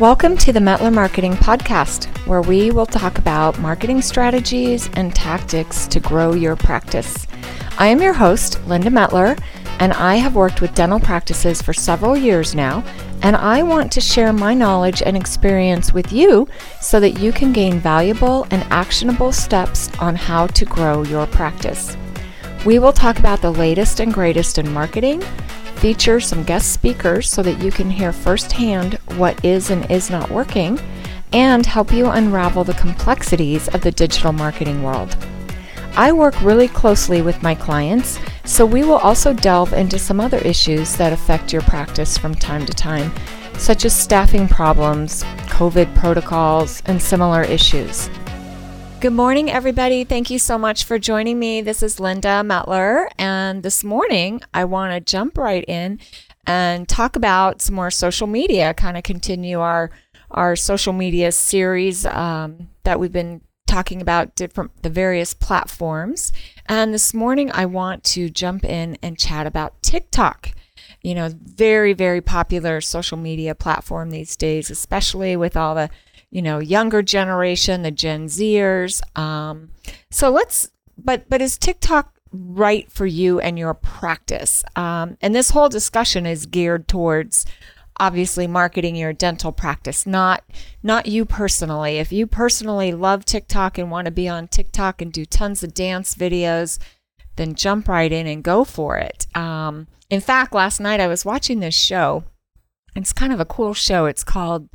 Welcome to the Metler Marketing Podcast, where we will talk about marketing strategies and tactics to grow your practice. I am your host, Linda Metler, and I have worked with dental practices for several years now, and I want to share my knowledge and experience with you so that you can gain valuable and actionable steps on how to grow your practice. We will talk about the latest and greatest in marketing feature some guest speakers so that you can hear firsthand what is and is not working, and help you unravel the complexities of the digital marketing world. I work really closely with my clients, so we will also delve into some other issues that affect your practice from time to time, such as staffing problems, COVID protocols, and similar issues. Good morning, everybody. Thank you so much for joining me. This is Linda Metler, and this morning I want to jump right in and talk about some more social media, kind of continue our our social media series um, that we've been talking about different the various platforms. And this morning I want to jump in and chat about TikTok. You know, very very popular social media platform these days, especially with all the you know, younger generation, the Gen Zers. Um, so let's, but but is TikTok right for you and your practice? Um, and this whole discussion is geared towards obviously marketing your dental practice, not not you personally. If you personally love TikTok and want to be on TikTok and do tons of dance videos, then jump right in and go for it. Um, in fact, last night I was watching this show. It's kind of a cool show. It's called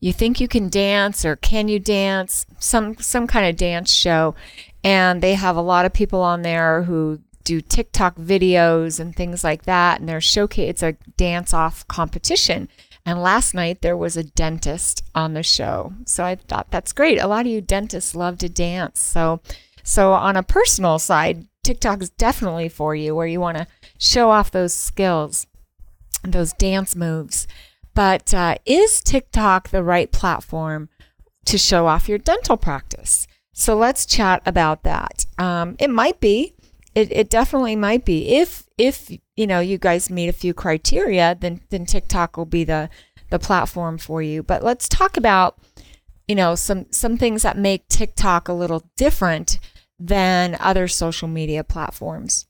you think you can dance or can you dance? Some some kind of dance show. And they have a lot of people on there who do TikTok videos and things like that. And they're showcase it's a dance off competition. And last night there was a dentist on the show. So I thought that's great. A lot of you dentists love to dance. So so on a personal side TikTok is definitely for you where you want to show off those skills those dance moves but uh, is TikTok the right platform to show off your dental practice? So let's chat about that. Um, it might be. It, it definitely might be. If if you know you guys meet a few criteria, then then TikTok will be the the platform for you. But let's talk about you know some some things that make TikTok a little different than other social media platforms.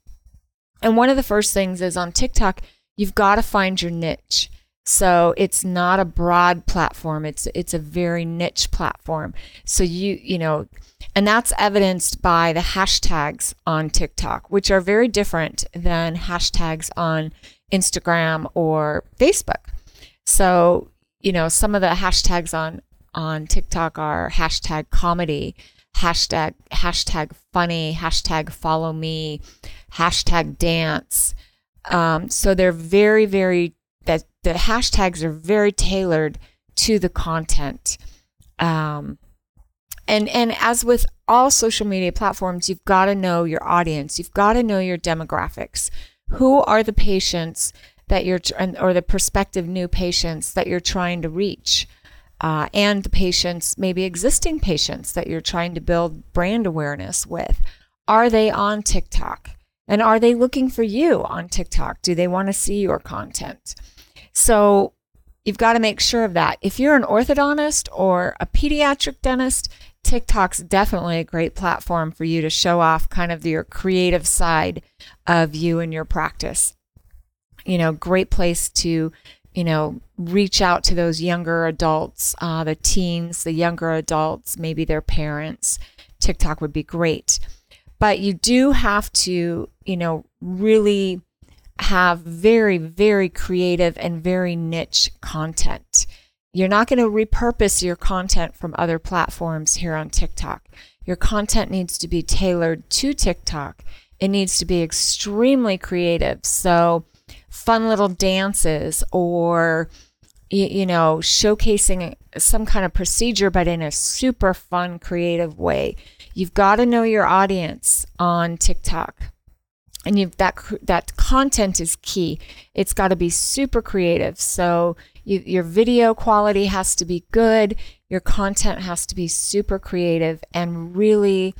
And one of the first things is on TikTok, you've got to find your niche. So it's not a broad platform. It's it's a very niche platform. So you you know, and that's evidenced by the hashtags on TikTok, which are very different than hashtags on Instagram or Facebook. So, you know, some of the hashtags on on TikTok are hashtag comedy, hashtag hashtag funny, hashtag follow me, hashtag dance. Um, so they're very, very that the hashtags are very tailored to the content. Um, and and as with all social media platforms, you've got to know your audience. You've got to know your demographics. Who are the patients that you're or the prospective new patients that you're trying to reach? Uh, and the patients, maybe existing patients that you're trying to build brand awareness with. Are they on TikTok? And are they looking for you on TikTok? Do they want to see your content? So you've got to make sure of that. If you're an orthodontist or a pediatric dentist, TikTok's definitely a great platform for you to show off kind of your creative side of you and your practice. You know, great place to, you know, reach out to those younger adults, uh, the teens, the younger adults, maybe their parents. TikTok would be great. But you do have to, you know, really have very, very creative and very niche content. You're not going to repurpose your content from other platforms here on TikTok. Your content needs to be tailored to TikTok. It needs to be extremely creative. So, fun little dances or, you, know, showcasing some kind of procedure, but in a super fun, creative way. You've got to know your audience on TikTok. And you've that that content is key. It's got to be super creative. So you, your video quality has to be good. Your content has to be super creative and really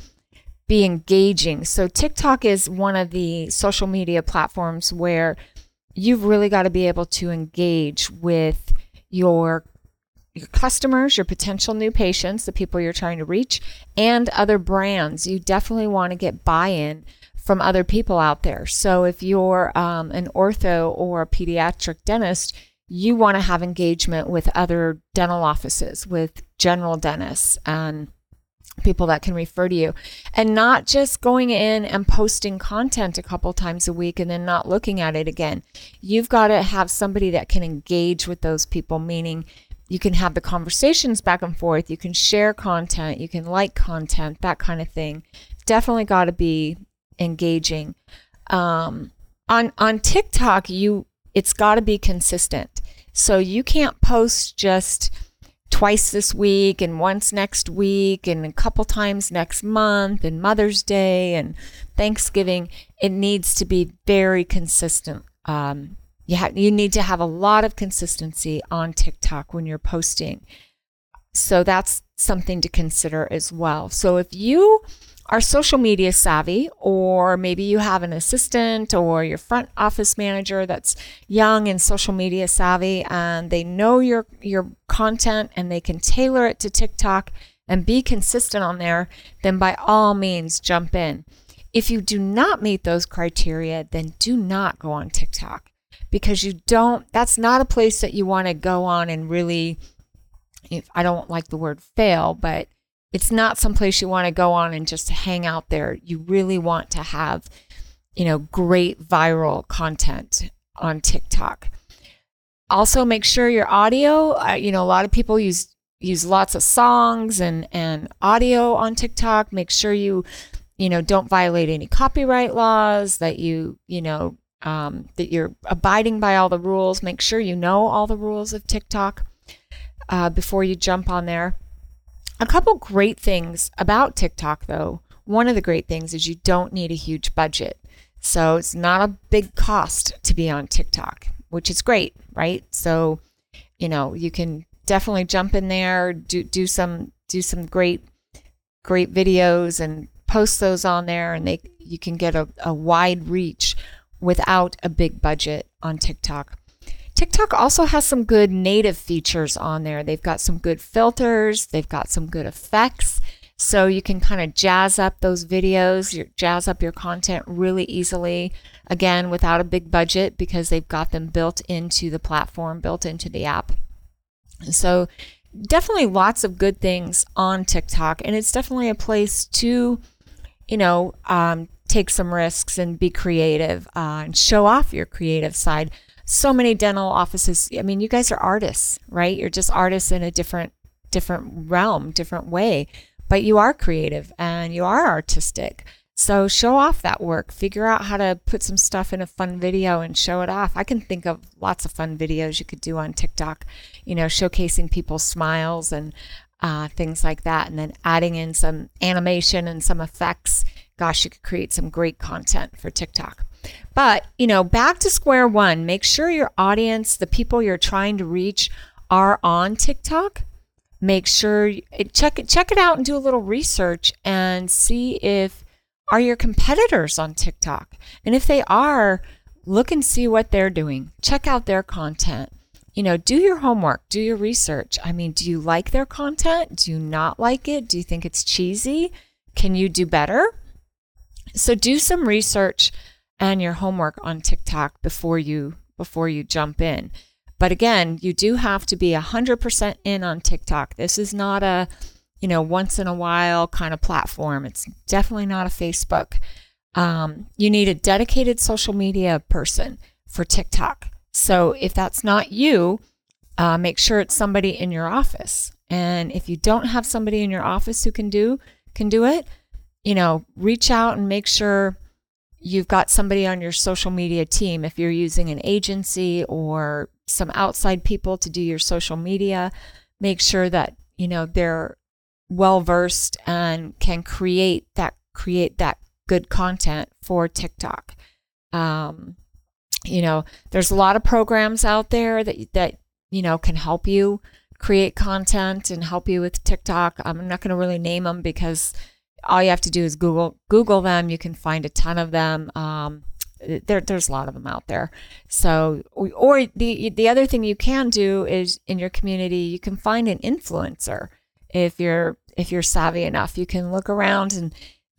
be engaging. So tiktok is one of the social media platforms where you've really got to be able to engage with your your customers, your potential new patients, the people you're trying to reach, and other brands. You definitely want to get buy in from other people out there. So if you're um, an ortho or a pediatric dentist, you want to have engagement with other dental offices, with general dentists and people that can refer to you and not just going in and posting content a couple times a week and then not looking at it again. You've got to have somebody that can engage with those people, meaning you can have the conversations back and forth, you can share content, you can like content, that kind of thing. Definitely got to be engaging. Um, on on TikTok, you it's got to be consistent. So you can't post just twice this week and once next week and a couple times next month and Mother's Day and Thanksgiving. It needs to be very consistent. Um, you, ha- you need to have a lot of consistency on TikTok when you're posting. So that's something to consider as well. So if you are social media savvy, or maybe you have an assistant or your front office manager that's young and social media savvy and they know your, your content and they can tailor it to TikTok and be consistent on there, then by all means jump in. If you do not meet those criteria, then do not go on TikTok because you don't, that's not a place that you want to go on and really, if I don't like the word fail, but it's not someplace you want to go on and just hang out there. You really want to have, you know, great viral content on TikTok. Also, make sure your audio. Uh, you know, a lot of people use use lots of songs and and audio on TikTok. Make sure you, you know, don't violate any copyright laws. That you, you know, um, that you're abiding by all the rules. Make sure you know all the rules of TikTok uh, before you jump on there. A couple great things about TikTok, though. One of the great things is you don't need a huge budget. So it's not a big cost to be on TikTok, which is great, right? So, you know, you can definitely jump in there, do do some do some great great videos and post those on there and they you can get a, a wide reach without a big budget on TikTok. TikTok also has some good native features on there. They've got some good filters, they've got some good effects. So you can kind of jazz up those videos, jazz up your content really easily. Again, without a big budget because they've got them built into the platform, built into the app. So definitely lots of good things on TikTok, and it's definitely a place to, you know, um, take some risks and be creative uh, and show off your creative side so many dental offices. I mean, you guys are artists, right? You're just artists in a different different realm, different way, but you are creative and you are artistic. So show off that work. Figure out how to put some stuff in a fun video and show it off. I can think of lots of fun videos you could do on TikTok, you know, showcasing people's smiles and uh, things like that, and then adding in some animation and some effects. Gosh, you could create some great content for TikTok. But, you know, back to square one, make sure your audience, the people you're trying to reach, are on TikTok. Make sure check it check it out and do a little research and see if are your competitors on TikTok. And if they are, look and see what they're doing. Check out their content. You know, do your homework, do your research. I mean, do you like their content? Do you not like it? Do you think it's cheesy? Can you do better? So do some research and your homework on TikTok before you before you jump in. But again, you do have to be 100% in on TikTok. This is not a, you know, once in a while kind of platform. It's definitely not a Facebook. Um, you need a dedicated social media person for TikTok. So if that's not you, uh, make sure it's somebody in your office. And if you don't have somebody in your office who can do can do it, you know, reach out and make sure you've got somebody on your social media team. If you're using an agency or some outside people to do your social media, make sure that, you know, they're well versed and can create that create that good content for TikTok. Um, you know, there's a lot of programs out there that that you know can help you create content and help you with TikTok. I'm not going to really name them because all you have to do is Google Google them. You can find a ton of them. Um, there, there's a lot of them out there. So, or the the other thing you can do is in your community, you can find an influencer if you're if you're savvy enough. You can look around and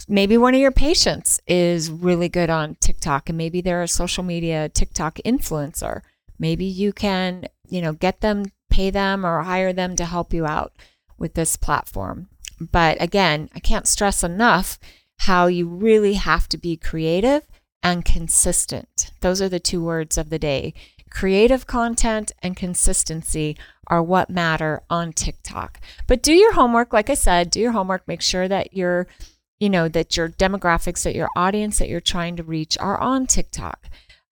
maybe one of your patients is really good on TikTok, and maybe they're a social media TikTok influencer. Maybe you can you know get them, pay them, or hire them to help you out with this platform. But again, I can't stress enough how you really have to be creative and consistent. Those are the two words of the day. Creative content and consistency are what matter on TikTok. But do your homework, like I said, do your homework. Make sure that your, you know, that your demographics, that your audience that you're trying to reach are on TikTok.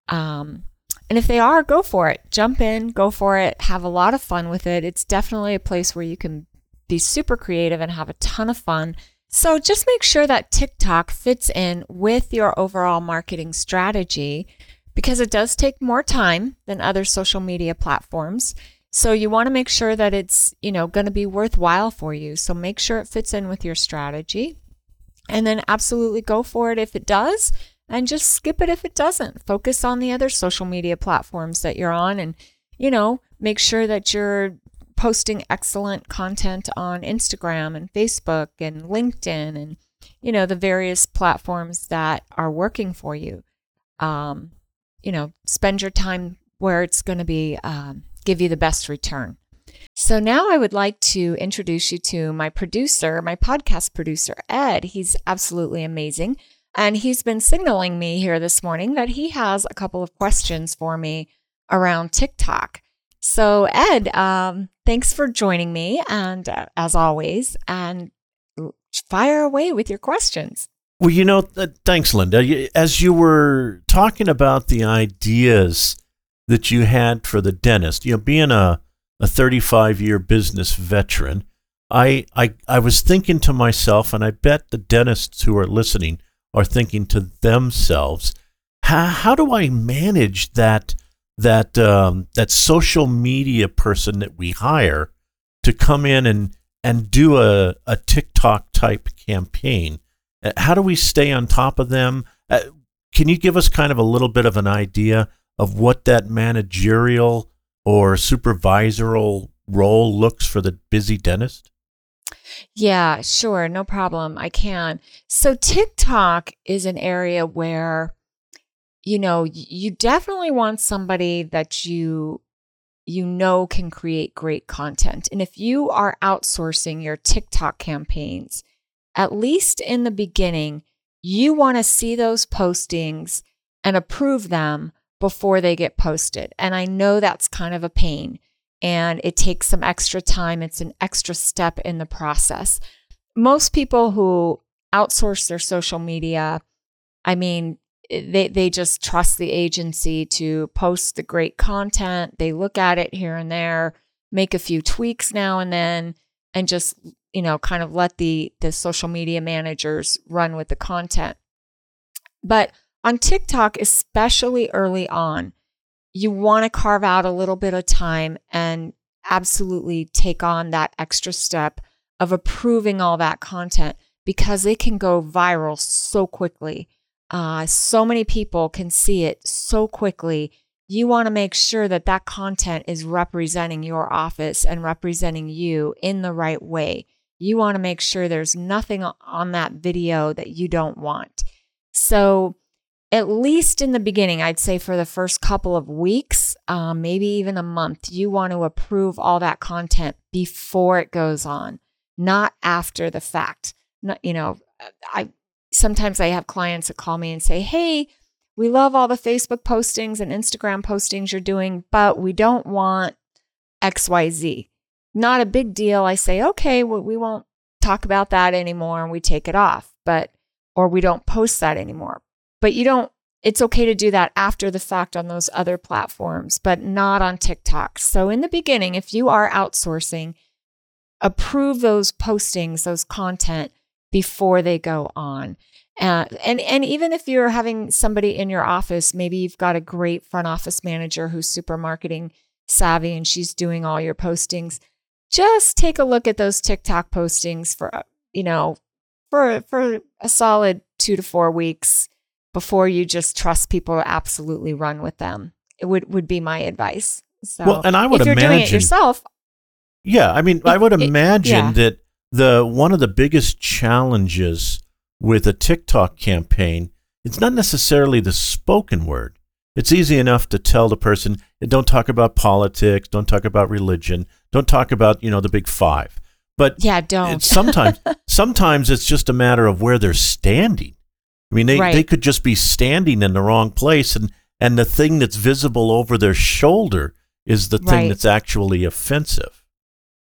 Um, and if they are, go for it. Jump in, go for it, have a lot of fun with it. It's definitely a place where you can be super creative and have a ton of fun so just make sure that TikTok fits in with your overall marketing strategy because it does take more time than other social media platforms. So you want to make sure that it's, you know, going to be worthwhile for you. So make sure it fits in with your strategy. And then absolutely go for it if it does and just skip it if it doesn't. Focus on the other social media platforms that you're on and you know, make sure that you're posting excellent content on Instagram and Facebook and LinkedIn and you know the various platforms that are working for you. Um, you know, spend your time where it's going to be um, give you the best return. So now I would like to introduce you to my producer, my podcast producer, Ed. He's absolutely amazing. And he's been signaling me here this morning that he has a couple of questions for me around TikTok. So, Ed, um, thanks for joining me, and uh, as always, and fire away with your questions. Well, you know, uh, thanks, Linda. As you were talking about the ideas that you had for the dentist, you know, being a, a 35 year business veteran, I, I, I was thinking to myself, and I bet the dentists who are listening are thinking to themselves, how, how do I manage that? That um, that social media person that we hire to come in and and do a, a TikTok type campaign. Uh, how do we stay on top of them? Uh, can you give us kind of a little bit of an idea of what that managerial or supervisorial role looks for the busy dentist? Yeah, sure, no problem. I can. So TikTok is an area where you know, you definitely want somebody that you you know can create great content. And if you are outsourcing your TikTok campaigns, at least in the beginning, you want to see those postings and approve them before they get posted. And I know that's kind of a pain and it takes some extra time. It's an extra step in the process. Most people who outsource their social media, I mean, they they just trust the agency to post the great content. They look at it here and there, make a few tweaks now and then, and just you know kind of let the the social media managers run with the content. But on TikTok, especially early on, you want to carve out a little bit of time and absolutely take on that extra step of approving all that content because it can go viral so quickly uh, so many people can see it so quickly. You want to make sure that that content is representing your office and representing you in the right way. You want to make sure there's nothing on that video that you don't want. So, at least in the beginning, I'd say for the first couple of weeks, um, maybe even a month, you want to approve all that content before it goes on, not after the fact. Not, you know, I sometimes I have clients that call me and say, Hey, we love all the Facebook postings and Instagram postings you're doing, but we don't want XYZ. Not a big deal. I say, okay, well, we won't talk about that anymore and we take it off, but, or we don't post that anymore. But you don't, it's okay to do that after the fact on those other platforms, but not on TikTok. So in the beginning, if you are outsourcing, approve those postings, those content before they go on. Uh, and and even if you're having somebody in your office, maybe you've got a great front office manager who's super marketing savvy and she's doing all your postings. Just take a look at those TikTok postings for you know for for a solid two to four weeks. before you just trust people to absolutely run with them. It would would be my advice. So, Well, and I would if you're doing it imagine- yourself, Yeah, I mean, I would it- imagine yeah. that the one of the biggest challenges with a TikTok campaign, it's not necessarily the spoken word. It's easy enough to tell the person, don't talk about politics, don't talk about religion, don't talk about, you know, the big 5. But yeah, don't. sometimes sometimes it's just a matter of where they're standing. I mean, they, Right. they could just be standing in the wrong place and and the thing that's visible over their shoulder is the thing Right. that's actually offensive.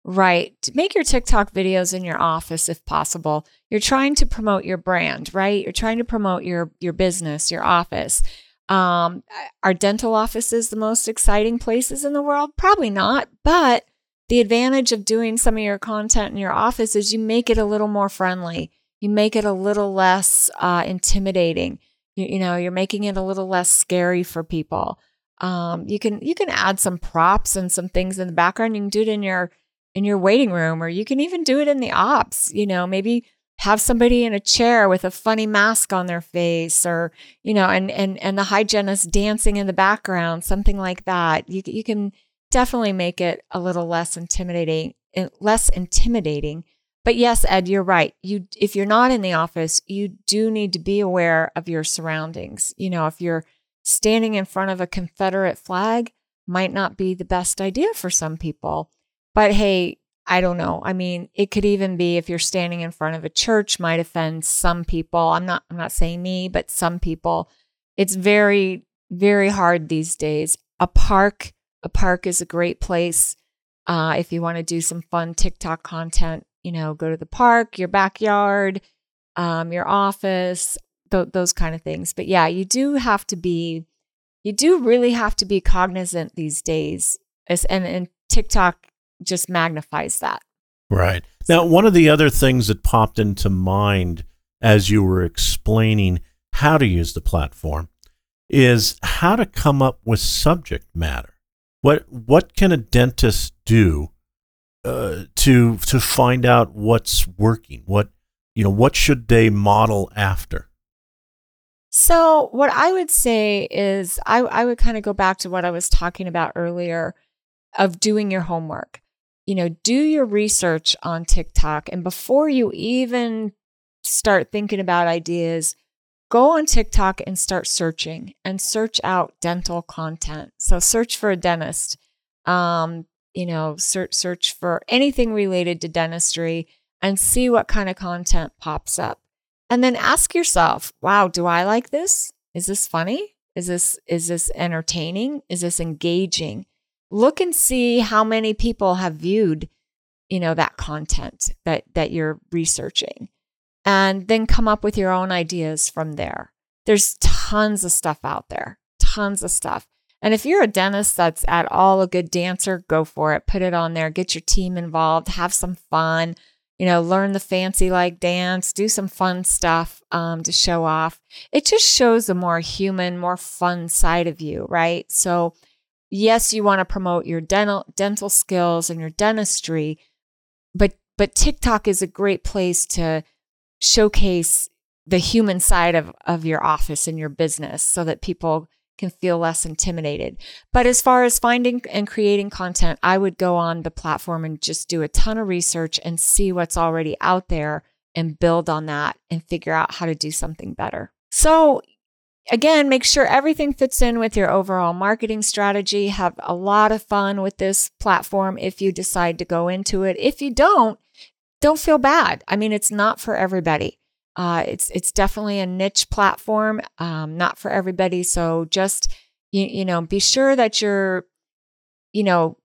Right. Make your TikTok videos in your office if possible. You're trying to promote your brand, right? You're trying to promote your your business, your office. Um, are dental offices the most exciting places in the world? Probably not, but the advantage of doing some of your content in your office is you make it a little more friendly. You make it a little less uh, intimidating. You, you know, you're making it a little less scary for people. Um, you can you can add some props and some things in the background. You can do it in your in your waiting room, or you can even do it in the ops. You know, maybe have somebody in a chair with a funny mask on their face, or you know, and and and the hygienist dancing in the background, something like that. You you can definitely make it a little less intimidating, eh, less intimidating. But yes, Ed, you're right. You if you're not in the office, you do need to be aware of your surroundings. You know, if you're standing in front of a Confederate flag, might not be the best idea for some people. But hey, I don't know. I mean, it could even be if you're standing in front of a church might offend some people. I'm not I'm not saying me, but some people. It's very very hard these days. A park, a park is a great place. Uh, if you want to do some fun TikTok content, you know, go to the park, your backyard, um, your office, th- those kind of things. But yeah, you do have to be, you do really have to be cognizant these days. As, and, and TikTok just magnifies that. Right. Now, one of the other things that popped into mind as you were explaining how to use the platform is how to come up with subject matter. What what can a dentist do uh, to to find out what's working? What you know, what should they model after? So, what I would say is, I, I would kind of go back to what I was talking about earlier of doing your homework. You know, do your research on TikTok. And before you even start thinking about ideas, go on TikTok and start searching and search out dental content. So, search for a dentist. Um, you know, search search for anything related to dentistry and see what kind of content pops up. And then ask yourself, wow, do I like this? Is this funny? Is this is this entertaining? Is this engaging? Look and see how many people have viewed, you know, that content that that you're researching. And then come up with your own ideas from there. There's tons of stuff out there. Tons of stuff. And if you're a dentist that's at all a good dancer, go for it. Put it on there. Get your team involved. Have some fun you know, learn the fancy like dance, do some fun stuff um, to show off. It just shows a more human, more fun side of you, right? So, yes, you want to promote your dental dental skills and your dentistry, but but TikTok is a great place to showcase the human side of of your office and your business, so that people can feel less intimidated. But as far as finding and creating content, I would go on the platform and just do a ton of research and see what's already out there and build on that and figure out how to do something better. So, again, make sure everything fits in with your overall marketing strategy. Have a lot of fun with this platform if you decide to go into it. If you don't, don't feel bad. I mean, it's not for everybody. Uh, it's it's definitely a niche platform, um, not for everybody. So just you, you know, be sure that you're, you know,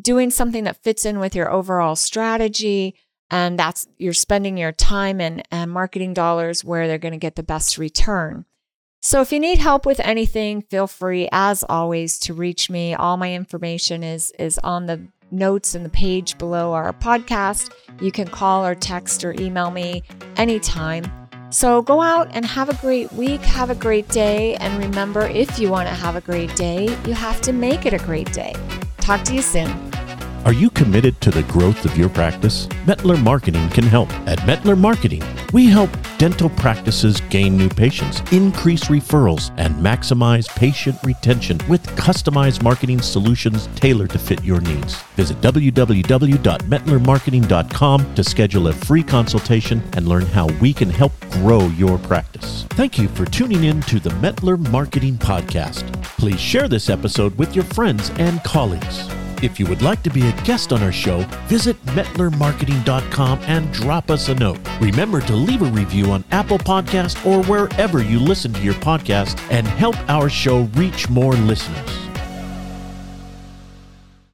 doing something that fits in with your overall strategy, and that's you're spending your time and and marketing dollars where they're going to get the best return. So if you need help with anything, feel free, as always, to reach me. All my information is is on the notes in the page below our podcast. You can call or text or email me anytime. So go out and have a great week, have a great day, and remember if you want to have a great day, you have to make it a great day. Talk to you soon. Are you committed to the growth of your practice? Metler Marketing can help. At Metler Marketing, we help dental practices gain new patients, increase referrals, and maximize patient retention with customized marketing solutions tailored to fit your needs. Visit www.metlermarketing.com to schedule a free consultation and learn how we can help grow your practice. Thank you for tuning in to the Metler Marketing Podcast. Please share this episode with your friends and colleagues. If you would like to be a guest on our show, visit metlermarketing.com and drop us a note. Remember to leave a review on Apple Podcast or wherever you listen to your podcast and help our show reach more listeners.